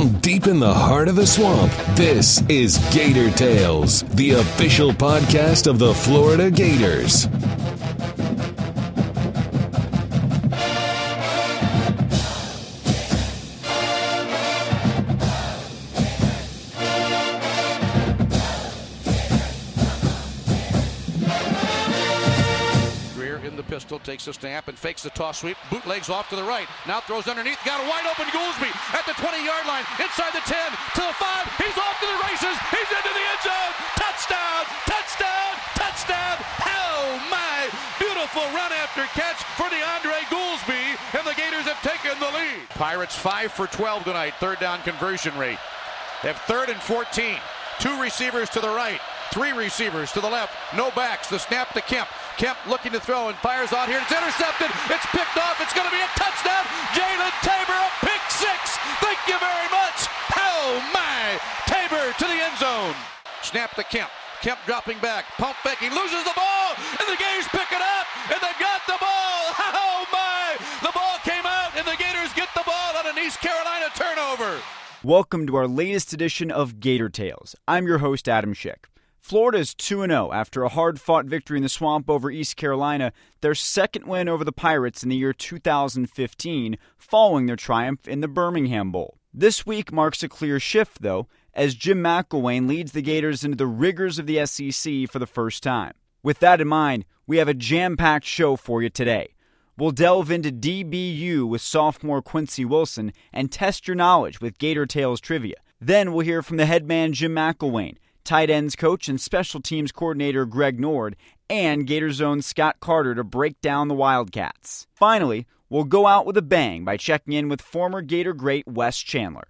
From deep in the heart of the swamp, this is Gator Tales, the official podcast of the Florida Gators. The takes a snap and fakes the toss sweep. Bootlegs off to the right. Now throws underneath. Got a wide open Goolsby at the 20 yard line. Inside the 10 to the 5. He's off to the races. He's into the end zone. Touchdown! Touchdown! Touchdown! Oh my! Beautiful run after catch for DeAndre Goolsby. And the Gators have taken the lead. Pirates 5 for 12 tonight. Third down conversion rate. They have third and 14. Two receivers to the right. Three receivers to the left. No backs. The snap to Kemp. Kemp looking to throw and fires out here. It's intercepted. It's picked off. It's going to be a touchdown. Jalen Tabor, a pick six. Thank you very much. Oh my! Tabor to the end zone. Snap to Kemp. Kemp dropping back. Pump fake. He loses the ball. And the Gators pick it up. And they got the ball. Oh my! The ball came out. And the Gators get the ball on an East Carolina turnover. Welcome to our latest edition of Gator Tales. I'm your host, Adam Schick. Florida is 2 0 after a hard fought victory in the swamp over East Carolina, their second win over the Pirates in the year 2015, following their triumph in the Birmingham Bowl. This week marks a clear shift, though, as Jim McElwain leads the Gators into the rigors of the SEC for the first time. With that in mind, we have a jam packed show for you today. We'll delve into DBU with sophomore Quincy Wilson and test your knowledge with Gator Tales trivia. Then we'll hear from the head man Jim McElwain, tight ends coach and special teams coordinator Greg Nord, and Gator Zone Scott Carter to break down the Wildcats. Finally, we'll go out with a bang by checking in with former Gator great Wes Chandler.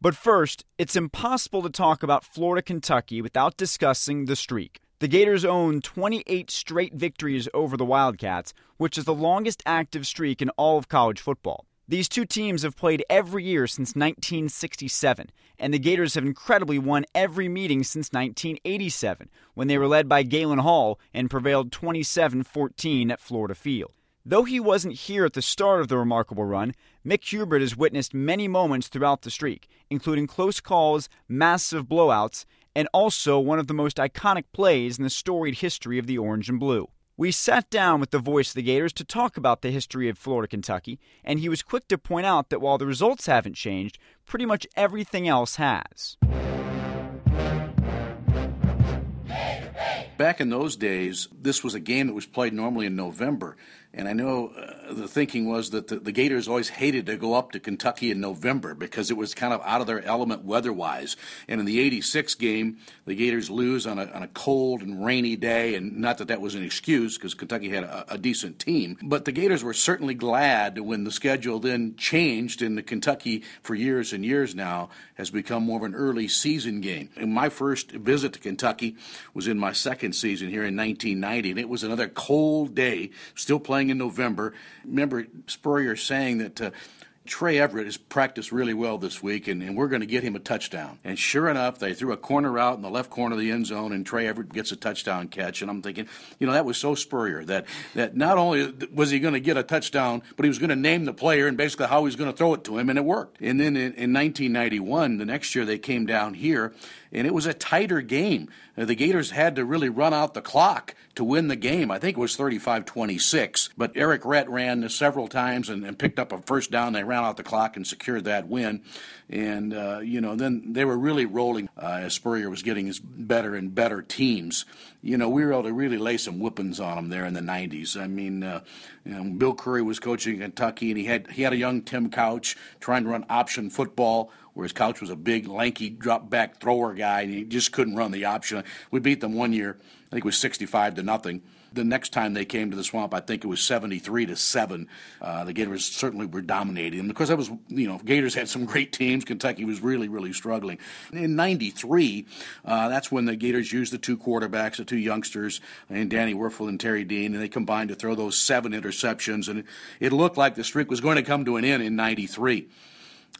But first, it's impossible to talk about Florida Kentucky without discussing the streak. The Gators own 28 straight victories over the Wildcats, which is the longest active streak in all of college football. These two teams have played every year since 1967, and the Gators have incredibly won every meeting since 1987, when they were led by Galen Hall and prevailed 27 14 at Florida Field. Though he wasn't here at the start of the remarkable run, Mick Hubert has witnessed many moments throughout the streak, including close calls, massive blowouts, and also one of the most iconic plays in the storied history of the Orange and Blue. We sat down with the voice of the Gators to talk about the history of Florida Kentucky, and he was quick to point out that while the results haven't changed, pretty much everything else has. Back in those days, this was a game that was played normally in November. And I know uh, the thinking was that the, the, Gators always hated to go up to Kentucky in November because it was kind of out of their element weather wise. And in the 86 game, the Gators lose on a, on a cold and rainy day. And not that that was an excuse because Kentucky had a, a, decent team. But the Gators were certainly glad when the schedule then changed and the Kentucky for years and years now has become more of an early season game. And my first visit to Kentucky was in my second season here in 1990. And it was another cold day, still playing in November. Remember Spurrier saying that uh, Trey Everett has practiced really well this week, and, and we're going to get him a touchdown. And sure enough, they threw a corner out in the left corner of the end zone, and Trey Everett gets a touchdown catch. And I'm thinking, you know, that was so Spurrier that, that not only was he going to get a touchdown, but he was going to name the player and basically how he was going to throw it to him, and it worked. And then in, in 1991, the next year they came down here, and it was a tighter game. Uh, the Gators had to really run out the clock to win the game. I think it was 35 26. But Eric Rhett ran several times and, and, picked up a first down. They ran out the clock and secured that win. And, uh, you know, then they were really rolling uh, as Spurrier was getting his better and better teams. You know, we were able to really lay some whippings on them there in the 90s. I mean, uh, you know, Bill Curry was coaching Kentucky, and he had he had a young Tim Couch trying to run option football whereas Couch was a big, lanky, drop back thrower guy, and he just couldn't run the option. We beat them one year, I think it was 65 to nothing. The next time they came to the swamp, I think it was 73 to seven. Uh, the Gators certainly were dominating, and because I was, you know, Gators had some great teams. Kentucky was really, really struggling. In '93, uh, that's when the Gators used the two quarterbacks, the two youngsters, and Danny Wuerffel and Terry Dean, and they combined to throw those seven interceptions, and it looked like the streak was going to come to an end in '93.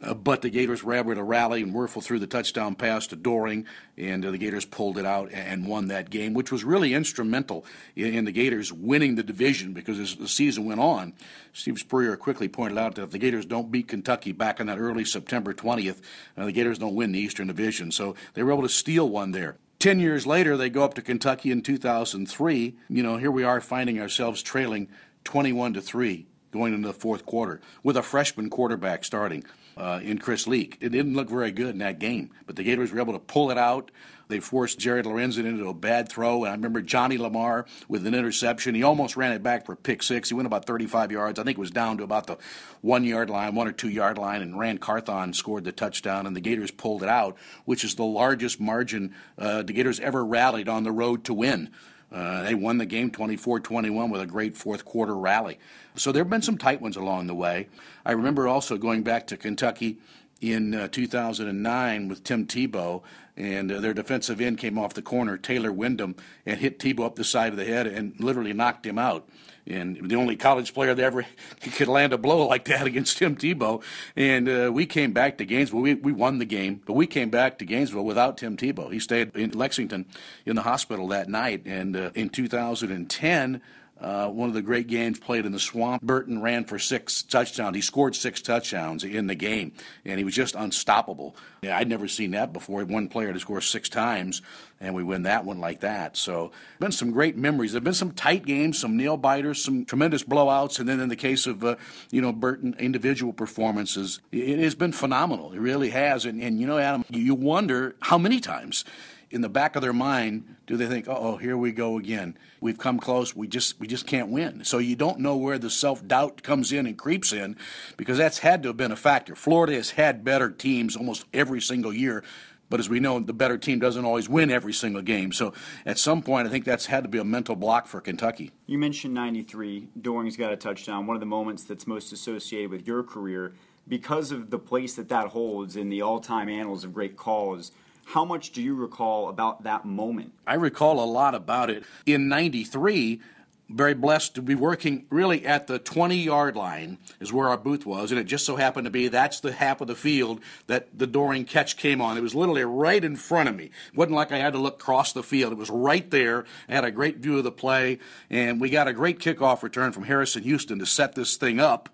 Uh, but the Gators were able to rally, and Wuerffel threw the touchdown pass to Doering, and uh, the Gators pulled it out and won that game, which was really instrumental in, in, the Gators winning the division because as the season went on, Steve Spurrier quickly pointed out that if the Gators don't beat Kentucky back on that early September 20th, uh, the Gators don't win the Eastern Division. So they were able to steal one there. Ten years later, they go up to Kentucky in 2003. You know, here we are finding ourselves trailing 21 to 3 going into the fourth quarter with a freshman quarterback starting uh, in Chris Leak. It didn't look very good in that game, but the Gators were able to pull it out. They forced Jared Lorenzen into a bad throw. And I remember Johnny Lamar with an interception. He almost ran it back for a pick six. He went about 35 yards. I think it was down to about the one yard line, one or two yard line, and Ran Carthon scored the touchdown, and the Gators pulled it out, which is the largest margin uh, the Gators ever rallied on the road to win. Uh, they won the game 24 21 with a great fourth quarter rally. So there have been some tight ones along the way. I remember also going back to Kentucky in uh, 2009 with Tim Tebow, and uh, their defensive end came off the corner, Taylor Wyndham, and hit Tebow up the side of the head and literally knocked him out and the only college player that ever could land a blow like that against Tim Tebow. And uh, we came back to Gainesville. We, we won the game, but we came back to Gainesville without Tim Tebow. He stayed in Lexington in the hospital that night. And uh, in 2010, uh, one of the great games played in the swamp. Burton ran for six touchdowns. He scored six touchdowns in the game, and he was just unstoppable. Yeah, I'd never seen that before. One player to score six times, and we win that one like that. So, been some great memories. There've been some tight games, some nail biters, some tremendous blowouts, and then in the case of uh, you know Burton, individual performances, it has been phenomenal. It really has. And, and you know, Adam, you wonder how many times in the back of their mind do they think, oh, here we go again. We've come close. We just we just can't win. So you don't know where the self doubt comes in and creeps in, because that's had to have been a factor. Florida has had better teams almost every single year. But as we know, the better team doesn't always win every single game. So at some point, I think that's had to be a mental block for Kentucky. You mentioned 93. Doering's got a touchdown, one of the moments that's most associated with your career because of the place that that holds in the all time annals of great calls. How much do you recall about that moment? I recall a lot about it. In 93, very blessed to be working really at the 20 yard line is where our booth was and it just so happened to be that's the half of the field that the Doering catch came on. It was literally right in front of me. It wasn't like i had to look across the field. It was right there. I had a great view of the play and we got a great kickoff return from harrison houston to set this thing up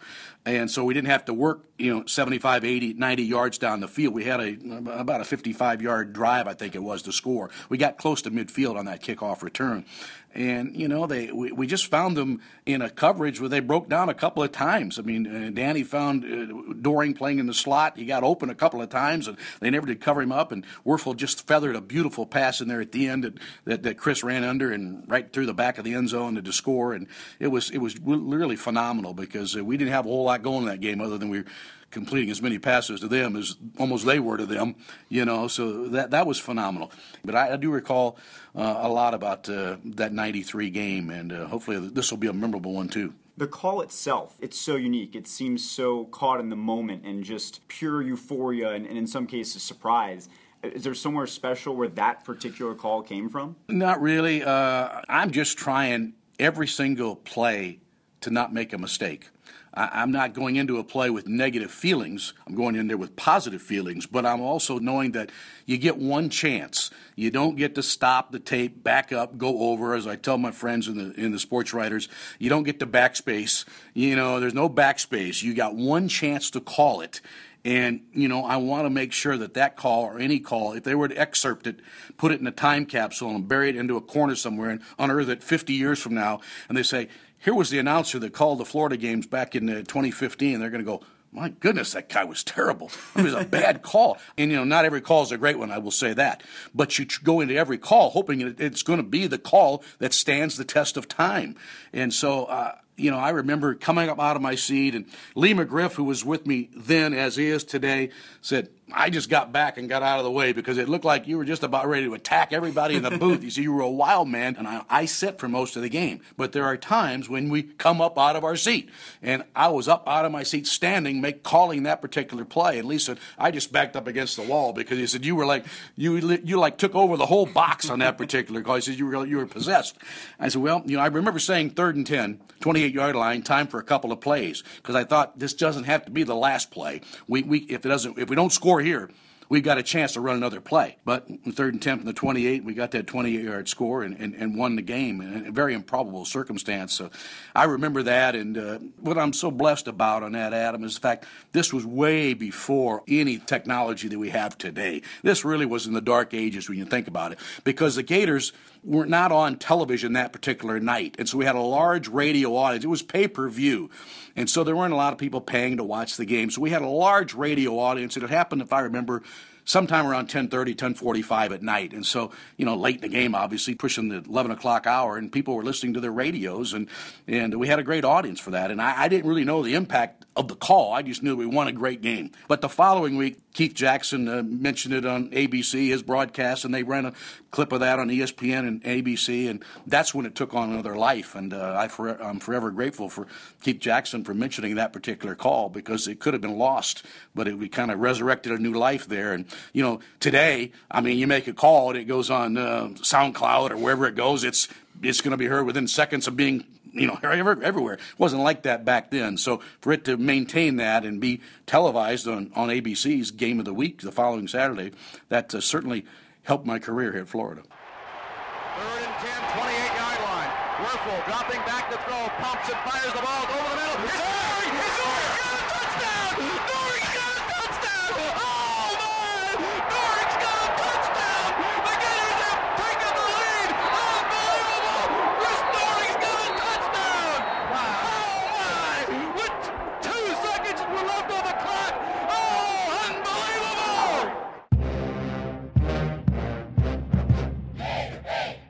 and so we didn't have to work, you know, 75, 80, 90 yards down the field. We had a about a 55 yard drive, I think it was, to score. We got close to midfield on that kickoff return, and you know, they we, we just found them in a coverage where they broke down a couple of times. I mean, uh, Danny found uh, Doering playing in the slot. He got open a couple of times, and they never did cover him up. And Wuerffel just feathered a beautiful pass in there at the end that, that, that Chris ran under and right through the back of the end zone to score. And it was it was really phenomenal because we didn't have a whole lot going in that game other than we were completing as many passes to them as almost they were to them, you know. So that that was phenomenal. But I, I do recall uh, a lot about uh, that '93 game, and uh, hopefully this will be a memorable one too. The call itself, it's so unique. It seems so caught in the moment and just pure euphoria, and, and in some cases surprise. Is there somewhere special where that particular call came from? Not really. Uh, I'm just trying every single play to not make a mistake. I, am not going into a play with negative feelings. I'm going in there with positive feelings, but I'm also knowing that you get one chance. You don't get to stop the tape, back up, go over. As I tell my friends in the in the sports writers, you don't get to backspace. You know, there's no backspace. You got one chance to call it. And, you know, I want to make sure that that call or any call, if they were to excerpt it, put it in a time capsule and bury it into a corner somewhere and unearth it 50 years from now, and they say, here was the announcer that called the Florida games back in uh, 2015. They're going to go, my goodness, that guy was terrible. It was a bad call. And, you know, not every call is a great one, I will say that. But you go into every call hoping it's going to be the call that stands the test of time. And so, uh, you know, I remember coming up out of my seat, and Lee McGriff, who was with me then as he is today, said, I just got back and got out of the way because it looked like you were just about ready to attack everybody in the booth. You see, you were a wild man, and I, I sit for most of the game. But there are times when we come up out of our seat, and I was up out of my seat, standing, make calling that particular play. And Lee said, I just backed up against the wall because he said you were like you you like took over the whole box on that particular call. He said you were you were possessed. I said, well, you know, I remember saying third and 10, 28 28 yard line, time for a couple of plays because I thought this doesn't have to be the last play. We, we if it doesn't if we don't score here, we've got a chance to run another play. But third and 10 from the 28, we got that 28 yard score and, and, and, won the game in a very improbable circumstance. So I remember that. And uh, what I'm so blessed about on that, Adam, is the fact this was way before any technology that we have today. This really was in the dark ages when you think about it because the Gators were not on television that particular night. And so we had a large radio audience. It was pay per view. And so there weren't a lot of people paying to watch the game. So we had a large radio audience. And it happened, if I remember, sometime around 10.30 10.45 at night and so you know late in the game obviously pushing the 11 o'clock hour and people were listening to their radios and and we had a great audience for that and I, I didn't really know the impact of the call i just knew we won a great game but the following week Keith Jackson uh, mentioned it on ABC, his broadcast, and they ran a clip of that on ESPN and ABC, and that's when it took on another life. And uh, I for, I'm forever grateful for Keith Jackson for mentioning that particular call because it could have been lost, but it we kind of resurrected a new life there. And you know, today, I mean, you make a call and it goes on uh, SoundCloud or wherever it goes, it's it's going to be heard within seconds of being you know, everywhere. It wasn't like that back then. So for it to maintain that and be televised on, on ABC's Game of the Week the following Saturday, that uh, certainly helped my career here at Florida. Third and 10, 28-yard line. Wuerffel dropping back to throw, pumps and fires the ball over the middle.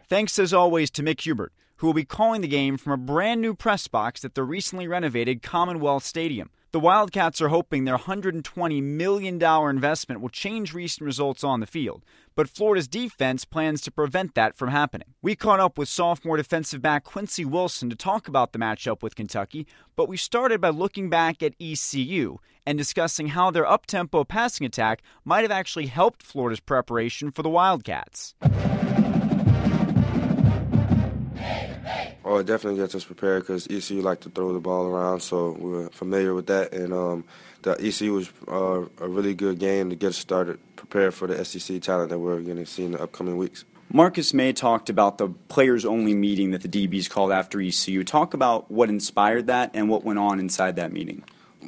Thanks as always to Mick Hubert, who will be calling the game from a brand new press box at the recently renovated Commonwealth Stadium. The Wildcats are hoping their $120 million investment will change recent results on the field, but Florida's defense plans to prevent that from happening. We caught up with sophomore defensive back Quincy Wilson to talk about the matchup with Kentucky, but we started by looking back at ECU and discussing how their up-tempo passing attack might have actually helped Florida's preparation for the Wildcats. Oh, it definitely gets us prepared because ECU like to throw the ball around, so we're familiar with that. And um, the ECU was uh, a really good game to get us started, prepared for the SEC talent that we're going to see in the upcoming weeks. Marcus Maye talked about the players only meeting that the DBs called after ECU. Talk about what inspired that and what went on inside that meeting.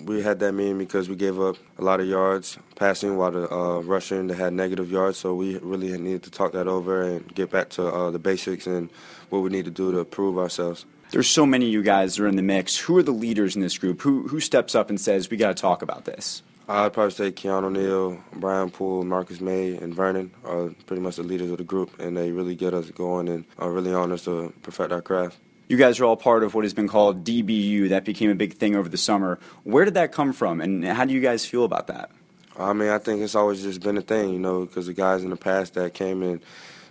We had that meeting because we gave up a lot of yards passing while the uh, rushing they had negative yards, so we really needed to talk that over and get back to uh, the basics and what we need to do to prove ourselves. There's so many of you guys that are in the mix. Who are the leaders in this group? Who who steps up and says we got to talk about this? I'd probably say Keanu Neal, Brian Poole, Marcus Maye, and Vernon are pretty much the leaders of the group, and they really get us going and are really on us to perfect our craft. You guys are all part of what has been called DBU. That became a big thing over the summer. Where did that come from, and how do you guys feel about that? I mean, I think it's always just been a thing, you know, because the guys in the past that came and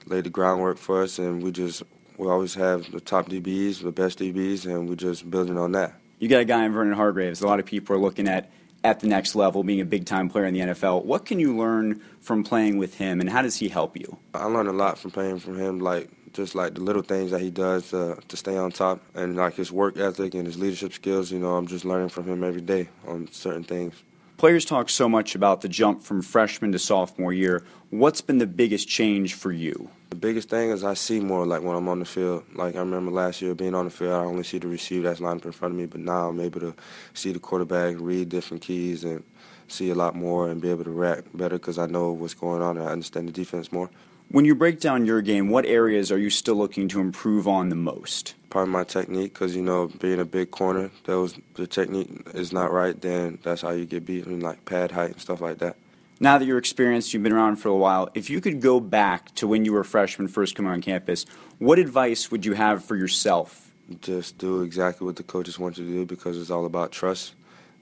laid the groundwork for us, and we just we always have the top DBs, the best DBs, and we're just building on that. You got a guy in Vernon Hargreaves. A lot of people are looking at at the next level, being a big time player in the NFL. What can you learn from playing with him, and how does he help you? I learned a lot from playing from him, like just like the little things that he does to, to stay on top, and like his work ethic and his leadership skills. You know, I'm just learning from him every day on certain things. Players talk so much about the jump from freshman to sophomore year. What's been the biggest change for you? The biggest thing is I see more like when I'm on the field. Like I remember last year being on the field, I only see the receiver that's lined up in front of me, but now I'm able to see the quarterback, read different keys, and see a lot more and be able to react better because I know what's going on and I understand the defense more. When you break down your game, what areas are you still looking to improve on the most? Of my technique, because you know, being a big corner, that was the technique is not right. Then that's how you get beat, beaten, like pad height and stuff like that. Now that you're experienced, you've been around for a while. If you could go back to when you were a freshman, first coming on campus, what advice would you have for yourself? Just do exactly what the coaches want you to do because it's all about trust.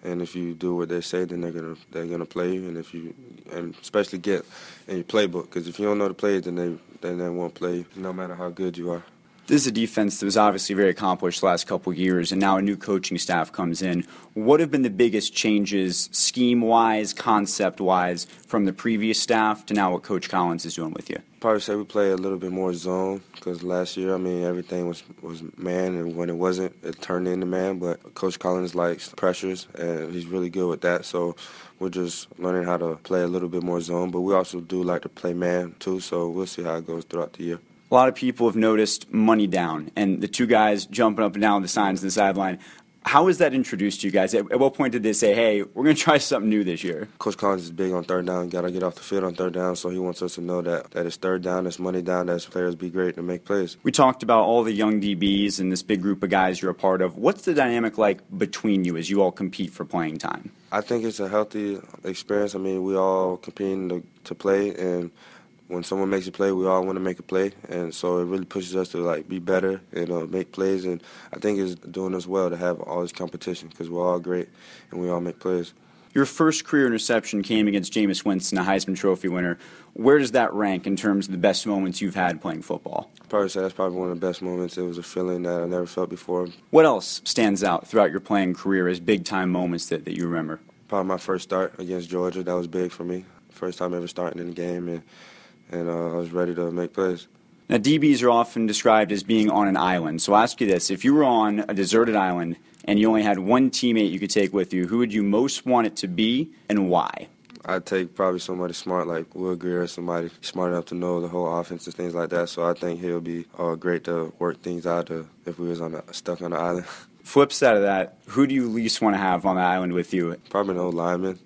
And if you do what they say, then they're gonna they're gonna play you. And if you and especially get in your playbook, because if you don't know the plays, then they then they won't play you, no matter how good you are. This is a defense that was obviously very accomplished the last couple years, and now a new coaching staff comes in. What have been the biggest changes, scheme wise, concept wise, from the previous staff to now what Coach Collins is doing with you? Probably say we play a little bit more zone because last year, I mean, everything was, was man, and when it wasn't, it turned into man. But Coach Collins likes pressures, and he's really good with that. So we're just learning how to play a little bit more zone, but we also do like to play man too. So we'll see how it goes throughout the year a lot of people have noticed money down and the two guys jumping up and down the signs in the sideline. How was that introduced to you guys? At, what point did they say, "Hey, we're going to try something new this year"? Coach Collins is big on third down. Got to get off the field on third down, so he wants us to know that that it's third down, it's money down, that players be great to make plays. We talked about all the young DBs and this big group of guys you're a part of. What's the dynamic like between you as you all compete for playing time? I think it's a healthy experience. I mean, we all competing to, to play and when someone makes a play, we all want to make a play, and so it really pushes us to like be better and uh, make plays. And I think it's doing us well to have all this competition because we're all great and we all make plays. Your first career interception came against Jameis Winston, a Heisman Trophy winner. Where does that rank in terms of the best moments you've had playing football? I'd probably say that's probably one of the best moments. It was a feeling that I never felt before. What else stands out throughout your playing career as big time moments that, that you remember? Probably my first start against Georgia. That was big for me. First time ever starting in a game, and and uh, I was ready to make plays. Now, DBs are often described as being on an island. So I'll ask you this if you were on a deserted island and you only had one teammate you could take with you, who would you most want it to be and why? I'd take probably somebody smart like Will Grier, somebody smart enough to know the whole offense and things like that. So I think he'll be uh, great to work things out to, if we was on a, stuck on the island. Flip side of that, who do you least want to have on the island with you? Probably an old lineman.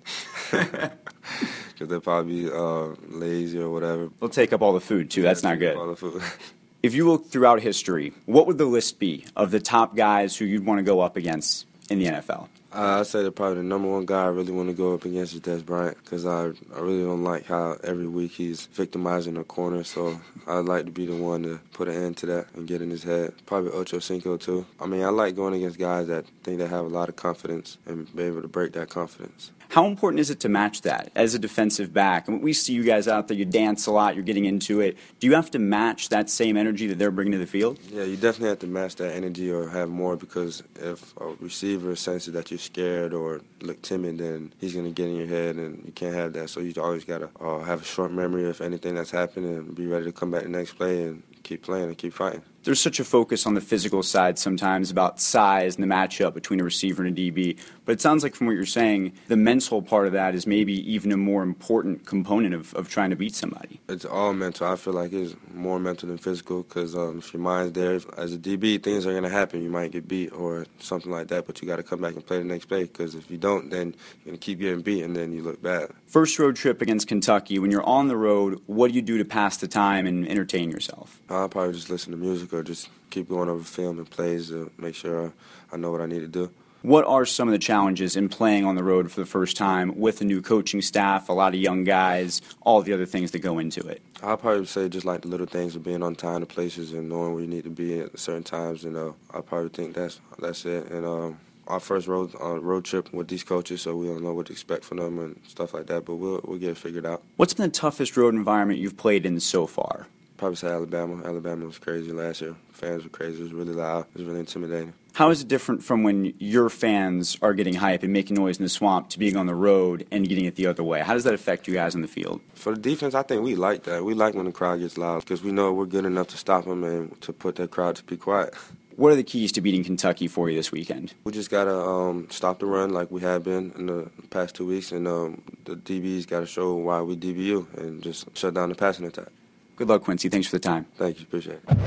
because they'll probably be uh, lazy or whatever. They'll take up all the food too. That's not good. All the food. if you look throughout history, what would the list be of the top guys who you'd want to go up against in the NFL? Uh, I'd say that probably the number one guy I really want to go up against is Dez Bryant because I, I really don't like how every week he's victimizing the corner. So I'd like to be the one to put an end to that and get in his head. Probably Ocho Cinco too. I mean, I like going against guys that think they have a lot of confidence and be able to break that confidence. How important is it to match that as a defensive back? Mean, we see you guys out there, you dance a lot, you're getting into it. Do you have to match that same energy that they're bringing to the field? Yeah, you definitely have to match that energy or have more because if a receiver senses that you're scared or look timid, then he's going to get in your head and you can't have that. So you always got to uh, have a short memory of anything that's happened and be ready to come back the next play and keep playing and keep fighting. There's such a focus on the physical side sometimes about size and the matchup between a receiver and a DB. But it sounds like from what you're saying, the mental part of that is maybe even a more important component of, of trying to beat somebody. It's all mental. I feel like it's more mental than physical because um, if your mind's there, as a DB, things are going to happen. You might get beat or something like that, but you got to come back and play the next play because if you don't, then you're going to keep getting beat and then you look bad. First road trip against Kentucky. When you're on the road, what do you do to pass the time and entertain yourself? I'll probably just listen to music just keep going over film and plays to make sure I know what I need to do. What are some of the challenges in playing on the road for the first time with a new coaching staff, a lot of young guys, all the other things that go into it? I'll probably say just like the little things of being on time to places and knowing where you need to be at certain times. And uh, I probably think that's that's it. And um, our first road uh, road trip with these coaches, so we don't know what to expect from them and stuff like that. But we'll we'll get it figured out. What's been the toughest road environment you've played in so far? Probably say Alabama. Alabama was crazy last year. Fans were crazy. It was really loud. It was really intimidating. How is it different from when your fans are getting hype and making noise in the swamp to being on the road and getting it the other way? How does that affect you guys on the field? For the defense, I think we like that. We like when the crowd gets loud because we know we're good enough to stop them and to put that crowd to be quiet. What are the keys to beating Kentucky for you this weekend? We just got to um, stop the run like we have been in the past two weeks, and um, the DBs got to show why we DBU and just shut down the passing attack. Good luck, Quincy. Thanks for the time. Thank you. Appreciate it.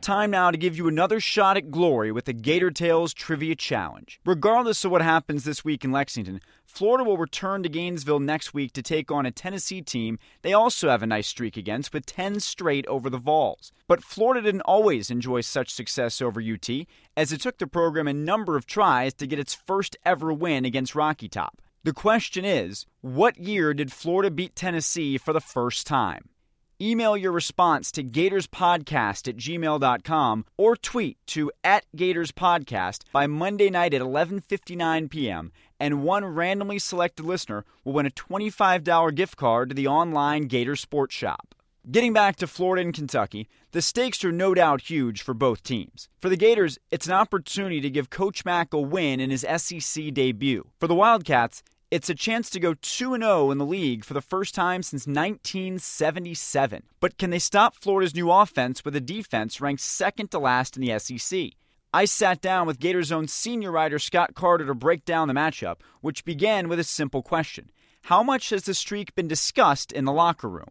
Time now to give you another shot at glory with the Gator Tales Trivia Challenge. Regardless of what happens this week in Lexington, Florida will return to Gainesville next week to take on a Tennessee team they also have a nice streak against with 10 straight over the Vols. But Florida didn't always enjoy such success over UT, as it took the program a number of tries to get its first ever win against Rocky Top. The question is what year did Florida beat Tennessee for the first time? Email your response to gatorspodcast at gmail.com or tweet to at gatorspodcast by Monday night at 11.59 p.m. and one randomly selected listener will win a $25 gift card to the online Gator Sports Shop. Getting back to Florida and Kentucky, the stakes are no doubt huge for both teams. For the Gators, it's an opportunity to give Coach Mack a win in his SEC debut. For the Wildcats, it's a chance to go 2 0 in the league for the first time since 1977. But can they stop Florida's new offense with a defense ranked second to last in the SEC? I sat down with Gators' own senior writer Scott Carter to break down the matchup, which began with a simple question How much has the streak been discussed in the locker room?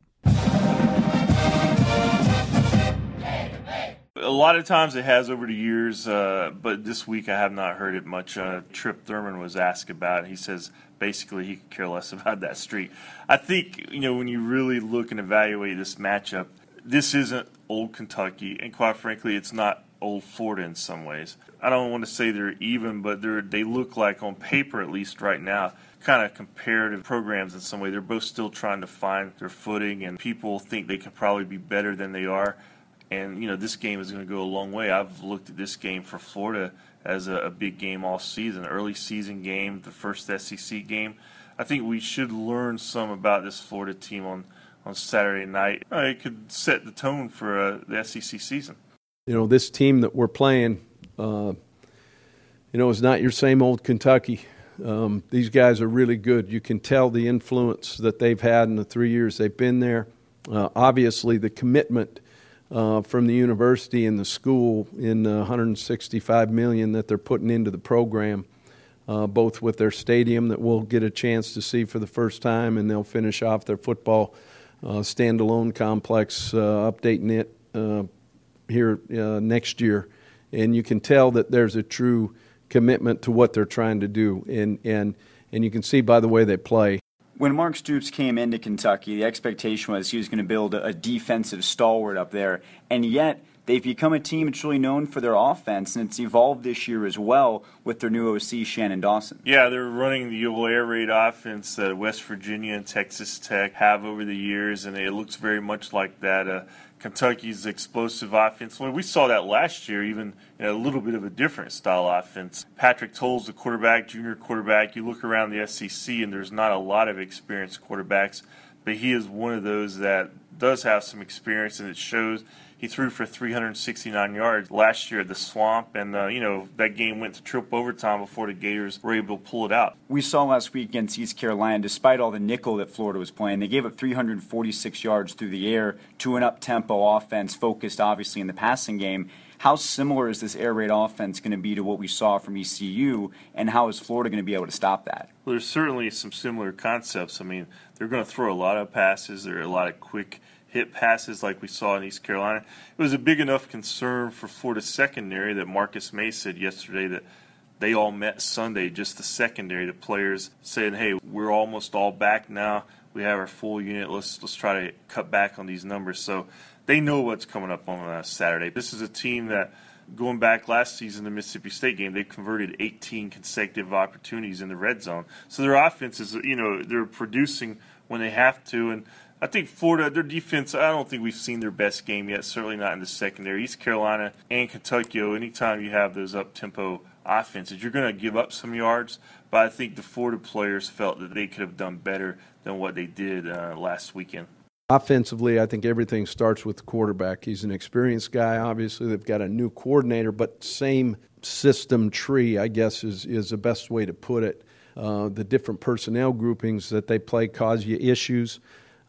A lot of times it has over the years, uh, but this week I have not heard it much. Uh, Trip Thurman was asked about it. He says basically he could care less about that streak. I think, you know, when you really look and evaluate this matchup, this isn't old Kentucky, and quite frankly, it's not old Florida in some ways. I don't want to say they're even, but they're, they look like, on paper at least right now, kind of comparative programs in some way. They're both still trying to find their footing, and people think they can probably be better than they are. And, you know, this game is going to go a long way. I've looked at this game for Florida as a, a big game all season, early season game, the first SEC game. I think we should learn some about this Florida team on, on Saturday night. Uh, it could set the tone for uh, the SEC season. You know, this team that we're playing, uh, you know, is not your same old Kentucky. Um, these guys are really good. You can tell the influence that they've had in the three years they've been there. Uh, obviously, the commitment uh, from the university and the school in the 165 million that they're putting into the program, uh, both with their stadium that we'll get a chance to see for the first time, and they'll finish off their football uh, standalone complex, uh, updating it uh, here next year, and you can tell that there's a true commitment to what they're trying to do, and and and you can see by the way they play. When Mark Stoops came into Kentucky, the expectation was he was going to build a defensive stalwart up there, and yet they've become a team that's really known for their offense, and it's evolved this year as well with their new OC Shannon Dawson. Yeah, they're running the old air raid offense that West Virginia and Texas Tech have over the years, and it looks very much like that. Uh, Kentucky's explosive offense. Well, we saw that last year, even in a little bit of a different style offense. Patrick Towles, the quarterback, junior quarterback. You look around the SEC, and there's not a lot of experienced quarterbacks, but he is one of those that does have some experience, and it shows he threw for 369 yards last year at the Swamp, and uh, you know that game went to triple overtime before the Gators were able to pull it out. We saw last week against East Carolina, despite all the nickel that Florida was playing, they gave up 346 yards through the air to an up-tempo offense, focused obviously in the passing game. How similar is this air raid offense going to be to what we saw from ECU, and how is Florida going to be able to stop that? Well, there's certainly some similar concepts. I mean, they're going to throw a lot of passes. There are a lot of quick hit passes like we saw in East Carolina. It was a big enough concern for Florida secondary that Marcus Maye said yesterday that they all met Sunday, just the secondary, the players saying, "Hey, we're almost all back now. We have our full unit. Let's let's try to cut back on these numbers." So they know what's coming up on uh, Saturday. This is a team that. Going back last season, the Mississippi State game, they converted 18 consecutive opportunities in the red zone. So their offense is, you know, they're producing when they have to, and I think Florida, their defense, I don't think we've seen their best game yet, certainly not in the secondary. East Carolina and Kentucky, anytime you have those up tempo offenses, you're going to give up some yards, but I think the Florida players felt that they could have done better than what they did uh, last weekend. Offensively, I think everything starts with the quarterback. He's an experienced guy. Obviously, they've got a new coordinator, but same system tree, I guess, is, is the best way to put it. Uh, the different personnel groupings that they play cause you issues.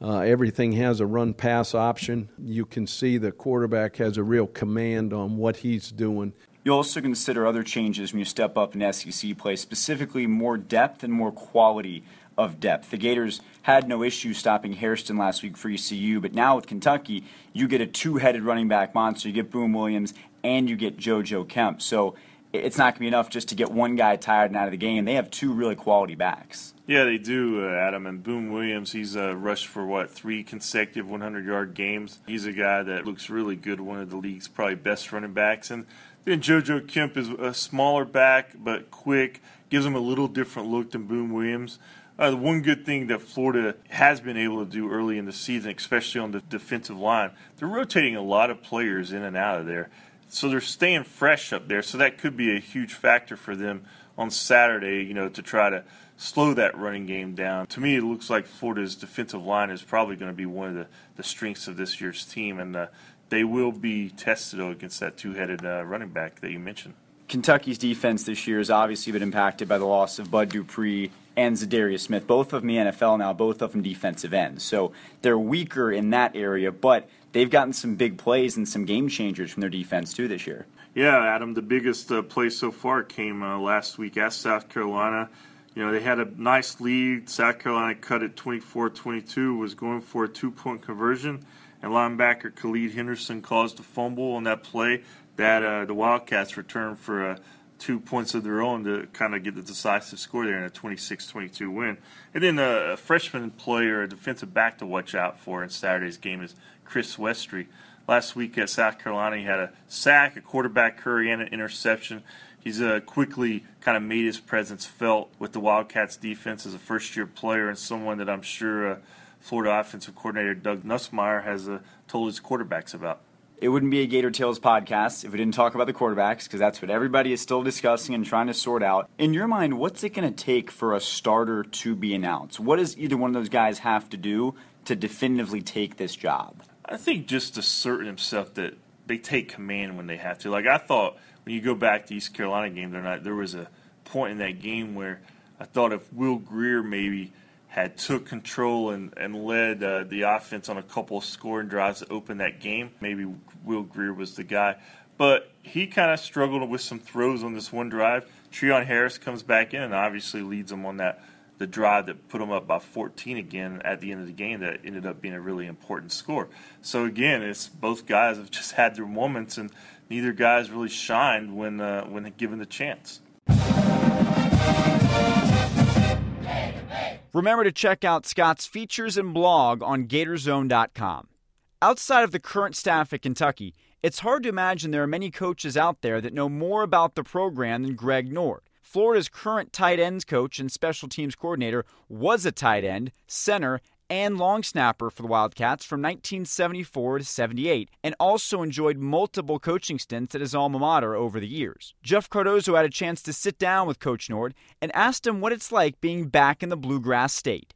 Uh, everything has a run pass option. You can see the quarterback has a real command on what he's doing. You also consider other changes when you step up in SEC play, specifically more depth and more quality of depth. The Gators had no issue stopping Hairston last week for ECU, but now with Kentucky, you get a two headed running back monster. You get Boom Williams and you get JoJo Kemp. So it's not going to be enough just to get one guy tired and out of the game. They have two really quality backs. Yeah, they do, uh, Adam. And Boom Williams, he's uh, rushed for what three consecutive 100-yard games. He's a guy that looks really good, one of the league's probably best running backs. And then JoJo Kemp is a smaller back but quick, gives him a little different look than Boom Williams. Uh, the one good thing that Florida has been able to do early in the season, especially on the defensive line, they're rotating a lot of players in and out of there. So they're staying fresh up there. So that could be a huge factor for them on Saturday, you know, to try to slow that running game down. To me, it looks like Florida's defensive line is probably going to be one of the, the strengths of this year's team, and uh, they will be tested against that two-headed uh, running back that you mentioned. Kentucky's defense this year has obviously been impacted by the loss of Bud Dupree and Za'Darius Smith, both of them in the NFL now, both of them defensive ends. So they're weaker in that area, but they've gotten some big plays and some game changers from their defense too this year. Yeah, Adam, the biggest uh, play so far came uh, last week at South Carolina. You know, they had a nice lead. South Carolina cut it 24 22, was going for a two point conversion, and linebacker Khalid Henderson caused a fumble on that play that uh, the Wildcats returned for uh, two points of their own to kind of get the decisive score there in a 26-22 win. And then uh, a freshman player, a defensive back to watch out for in Saturday's game is Chris Westry. Last week at South Carolina, he had a sack, a quarterback hurry, and an interception. He's uh, quickly kind of made his presence felt with the Wildcats defense as a first-year player and someone that I'm sure uh, Florida offensive coordinator Doug Nussmeier has uh, told his quarterbacks about it wouldn't be a Gator Tales podcast if we didn't talk about the quarterbacks because that's what everybody is still discussing and trying to sort out. In your mind, what's it going to take for a starter to be announced? What does either one of those guys have to do to definitively take this job? I think just assert himself that they take command when they have to. Like I thought when you go back to East Carolina game, there was a point in that game where I thought if Will Grier maybe had took control and, and led uh, the offense on a couple of scoring drives to open that game. Maybe Will Grier was the guy. But he kind of struggled with some throws on this one drive. Treon Harris comes back in and obviously leads them on that the drive that put them up by 14 again at the end of the game that ended up being a really important score. So again, it's both guys have just had their moments and neither guy's really shined when uh, when given the chance. Remember to check out Scott's features and blog on GatorZone.com. Outside of the current staff at Kentucky, it's hard to imagine there are many coaches out there that know more about the program than Greg Nord. Florida's current tight ends coach and special teams coordinator was a tight end, center, and long snapper for the Wildcats from 1974 to 78, and also enjoyed multiple coaching stints at his alma mater over the years. Jeff Cardozo had a chance to sit down with Coach Nord and asked him what it's like being back in the Bluegrass State.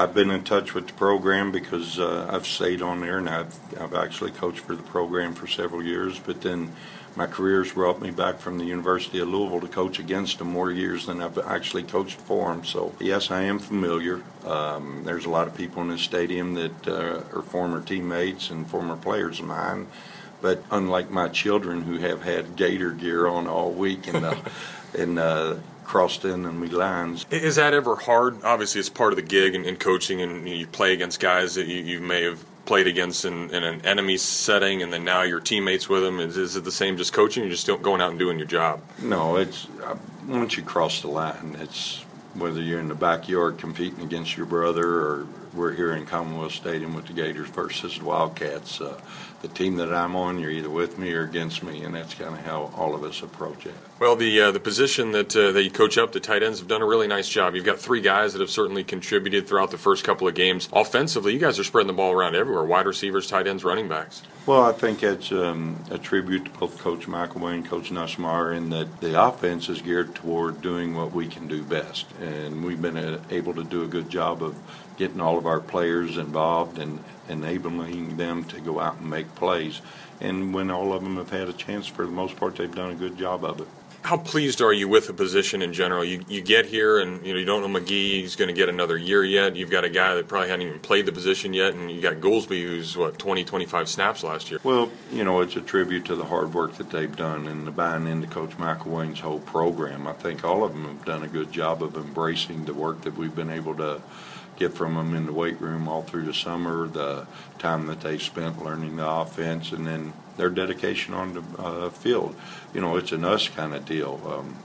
I've been in touch with the program because uh, I've stayed on there and I've, I've actually coached for the program for several years, but then my career's brought me back from the University of Louisville to coach against them more years than I've actually coached for them. So, yes, I am familiar. Um, there's a lot of people in this stadium that uh, are former teammates and former players of mine. But unlike my children who have had Gator gear on all week and uh, and uh, crossed in and me lines. Is that ever hard? Obviously, it's part of the gig and, and coaching, and you play against guys that you, you may have played against in, in, an enemy setting, and then now you're teammates with them. Is, is it the same, just coaching, you're just going out and doing your job? No, it's uh, once you cross the line, it's whether you're in the backyard competing against your brother, or we're here in Commonwealth Stadium with the Gators versus the Wildcats. Uh, the team that I'm on, you're either with me or against me, and that's kind of how all of us approach it. Well, the uh, the position that uh, that you coach up, the tight ends have done a really nice job. You've got three guys that have certainly contributed throughout the first couple of games. Offensively, you guys are spreading the ball around everywhere: wide receivers, tight ends, running backs. Well, I think that's um, a tribute to both Coach McElwain and Coach Nussmeier in that the offense is geared toward doing what we can do best, and we've been uh, able to do a good job of getting all of our players involved and enabling them to go out and make plays. And when all of them have had a chance, for the most part, they've done a good job of it. How pleased are you with the position in general? You you get here and you know you don't know McGee; he's going to get another year yet. You've got a guy that probably hadn't even played the position yet, and you got Goolsby, who's what 20, 25 snaps last year. Well, you know it's a tribute to the hard work that they've done and the buying into Coach McElwain's whole program. I think all of them have done a good job of embracing the work that we've been able to get from them in the weight room all through the summer, the time that they spent learning the offense, and then their dedication on the uh, field. You know, it's an us kind of deal. Um,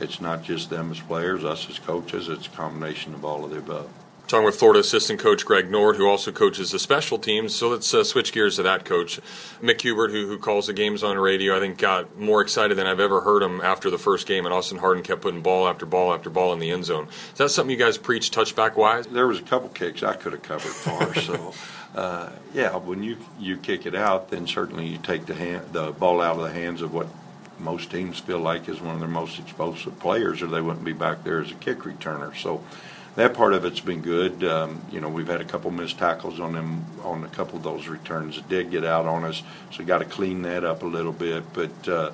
it's not just them as players, us as coaches. It's a combination of all of the above. Talking with Florida assistant coach Greg Nord, who also coaches the special teams. So let's uh, switch gears to that coach. Mick Hubert, who, who calls the games on radio, I think got more excited than I've ever heard him after the first game, and Austin Hardin kept putting ball after ball after ball in the end zone. Is that something you guys preach touchback wise? There was a couple kicks I could have covered for. so, uh, yeah, when you, you kick it out, then certainly you take the, hand, the ball out of the hands of what most teams feel like is one of their most explosive players, or they wouldn't be back there as a kick returner. So that part of it's been good. Um, you know, we've had a couple missed tackles on them on a couple of those returns that did get out on us, so got to clean that up a little bit. But uh,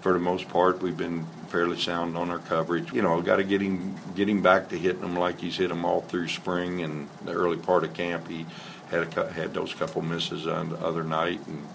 for the most part, we've been fairly sound on our coverage. You know, got to get him get him back to hitting them like he's hit them all through spring and the early part of camp. He had a, had those couple misses on the other night, and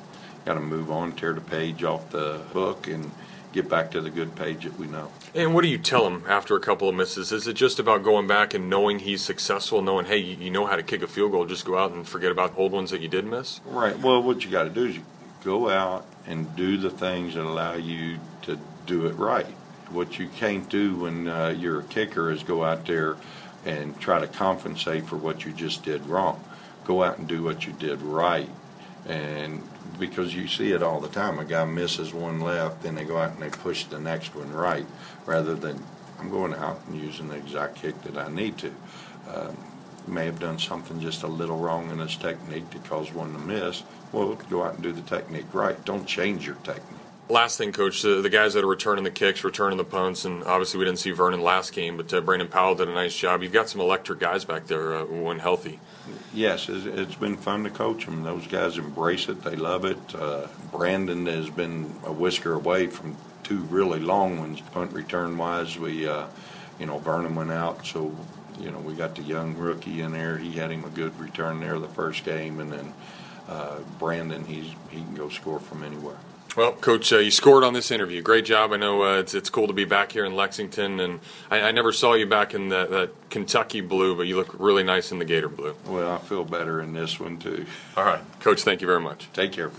got to move on, tear the page off the book, and get back to the good page that we know. And what do you tell him after a couple of misses? Is it just about going back and knowing he's successful, knowing, hey, you know how to kick a field goal, just go out and forget about old ones that you did miss? Right. Well, what you got to do is you go out and do the things that allow you to do it right. What you can't do when uh, you're a kicker is go out there and try to compensate for what you just did wrong. Go out and do what you did right. And because you see it all the time, a guy misses one left, then they go out and they push the next one right, rather than I'm going out and using the exact kick that I need to. Um, may have done something just a little wrong in his technique to cause one to miss. Well, go out and do the technique right. Don't change your technique. Last thing, Coach, the, the guys that are returning the kicks, returning the punts, and obviously we didn't see Vernon last game, but uh, Brandon Powell did a nice job. You've got some electric guys back there uh, when healthy. Yes, it's, been fun to coach them. Those guys embrace it. They love it. Uh, Brandon has been a whisker away from two really long ones, punt return wise. We, uh, you know, Vernon went out, so you know we got the young rookie in there. He had him a good return there the first game, and then uh, Brandon, he's he can go score from anywhere. Well, Coach, uh, you scored on this interview. Great job. I know uh, it's it's cool to be back here in Lexington, and I, I never saw you back in that, that, Kentucky blue, but you look really nice in the Gator blue. Well, I feel better in this one too. All right, Coach. Thank you very much. Take care.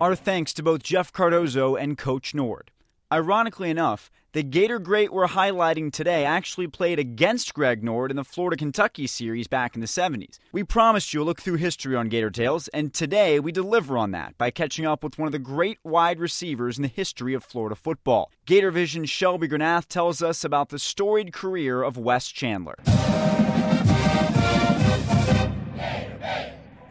Our thanks to both Jeff Cardozo and Coach Nord. Ironically enough, the Gator great we're highlighting today actually played against Greg Nord in the Florida Kentucky series back in the 70s. We promised you a look through history on Gator Tales, and today we deliver on that by catching up with one of the great wide receivers in the history of Florida football. Gator Vision's Shelby Granath tells us about the storied career of Wes Chandler.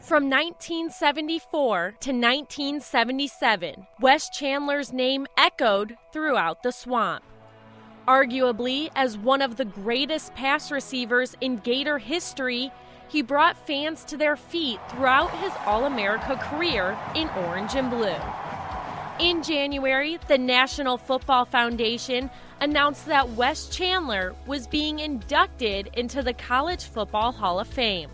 From 1974 to 1977, Wes Chandler's name echoed throughout the swamp. Arguably, as one of the greatest pass receivers in Gator history, he brought fans to their feet throughout his All America career in orange and blue. In January, the National Football Foundation announced that Wes Chandler was being inducted into the College Football Hall of Fame.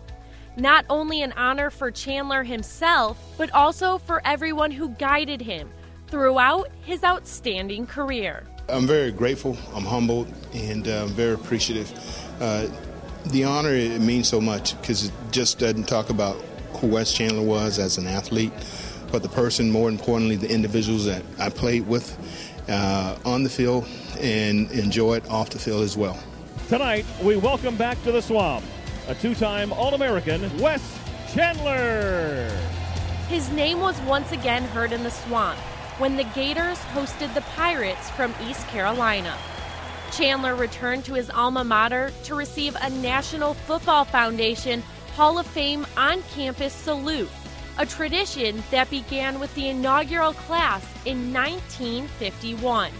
Not only an honor for Chandler himself, but also for everyone who guided him throughout his outstanding career. I'm very grateful, I'm humbled, and uh, I'm very appreciative. Uh, the honor it means so much because it just doesn't talk about who Wes Chandler was as an athlete, but the person, more importantly, the individuals that I played with uh, on the field and enjoyed off the field as well. Tonight, we welcome back to the Swamp a two time All American, Wes Chandler. His name was once again heard in the swamp when the Gators hosted the Pirates from East Carolina. Chandler returned to his alma mater to receive a National Football Foundation Hall of Fame on campus salute, a tradition that began with the inaugural class in 1951.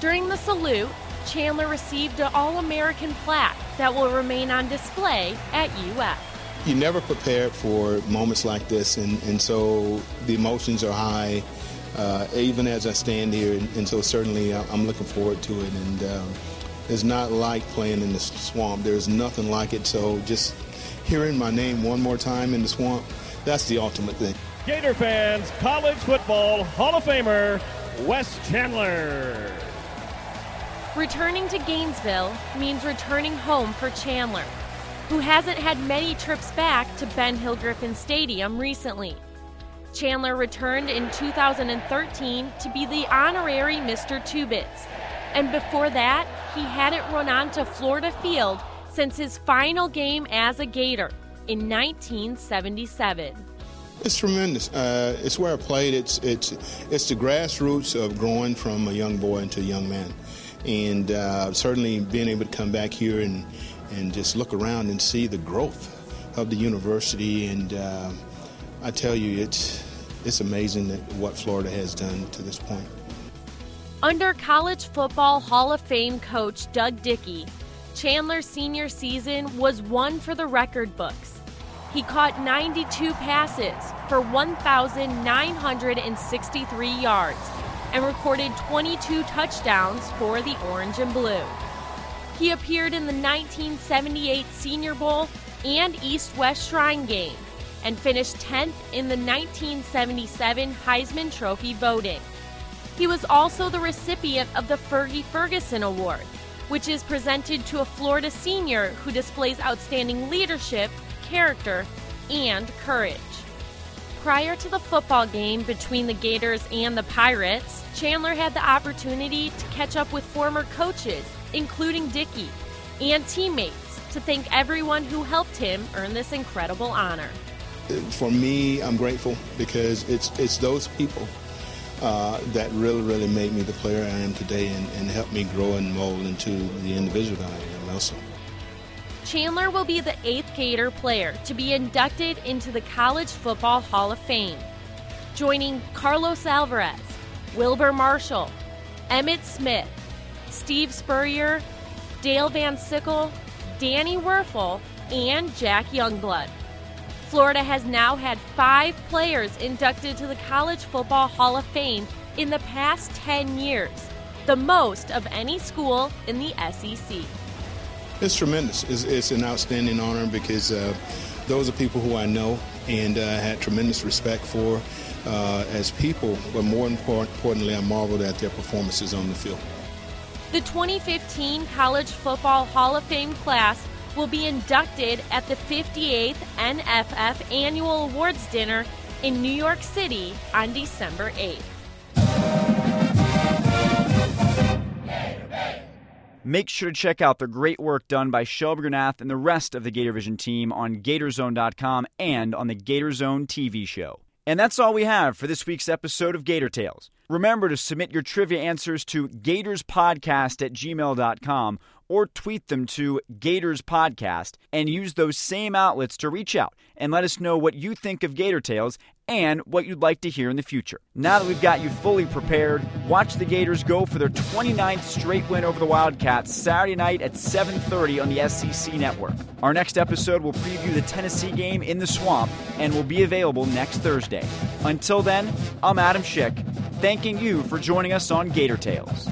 During the salute, Chandler received an All American plaque that will remain on display at UF. You never prepared for moments like this, and, and so the emotions are high, uh, even as I stand here, and, and, so certainly I'm looking forward to it. And um, it's not like playing in the swamp, there's nothing like it. So just hearing my name one more time in the swamp, that's the ultimate thing. Gator fans, college football Hall of Famer, Wes Chandler. Returning to Gainesville means returning home for Chandler, who hasn't had many trips back to Ben Hill Griffin Stadium recently. Chandler returned in 2013 to be the honorary Mr. Two Bits, and before that, he hadn't run onto Florida Field since his final game as a Gator in 1977. It's tremendous. Uh, it's where I played. It's it's it's the grassroots of growing from a young boy into a young man and uh, certainly being able to come back here and and just look around and see the growth of the university. And uh, I tell you, it's it's amazing that what Florida has done to this point. Under college football Hall of Fame coach Doug Dickey, Chandler's senior season was one for the record books. He caught 92 passes for 1,963 yards and recorded 22 touchdowns for the Orange and Blue. He appeared in the 1978 Senior Bowl and East West Shrine Game and finished 10th in the 1977 Heisman Trophy voting. He was also the recipient of the Fergie Ferguson Award, which is presented to a Florida senior who displays outstanding leadership, character, and courage. Prior to the football game between the Gators and the Pirates, Chandler had the opportunity to catch up with former coaches, including Dickey, and teammates to thank everyone who helped him earn this incredible honor. For me, I'm grateful because it's it's those people uh, that really, really made me the player I am today and, and helped me grow and mold into the individual that I am also. Chandler will be the eighth Gator player to be inducted into the College Football Hall of Fame, joining Carlos Alvarez, Wilber Marshall, Emmitt Smith, Steve Spurrier, Dale Van Sickel, Danny Wuerffel, and Jack Youngblood. Florida has now had five players inducted to the College Football Hall of Fame in the past 10 years, the most of any school in the SEC. It's tremendous. It's, it's an outstanding honor because uh, those are people who I know and uh, had tremendous respect for uh, as people, but more importantly, I marveled at their performances on the field. The 2015 College Football Hall of Fame class will be inducted at the 58th NFF Annual Awards Dinner in New York City on December 8th. Make sure to check out the great work done by Shelby Granath and the rest of the Gator Vision team on GatorZone.com and on the GatorZone TV show. And that's all we have for this week's episode of Gator Tales. Remember to submit your trivia answers to gatorspodcast at gmail.com or tweet them to Gators Podcast and use those same outlets to reach out and let us know what you think of Gator Tales and what you'd like to hear in the future. Now that we've got you fully prepared, watch the Gators go for their 29th straight win over the Wildcats Saturday night at 7:30 on the SEC network. Our next episode will preview the Tennessee game in the Swamp and will be available next Thursday. Until then, I'm Adam Schick, thanking you for joining us on Gator Tales.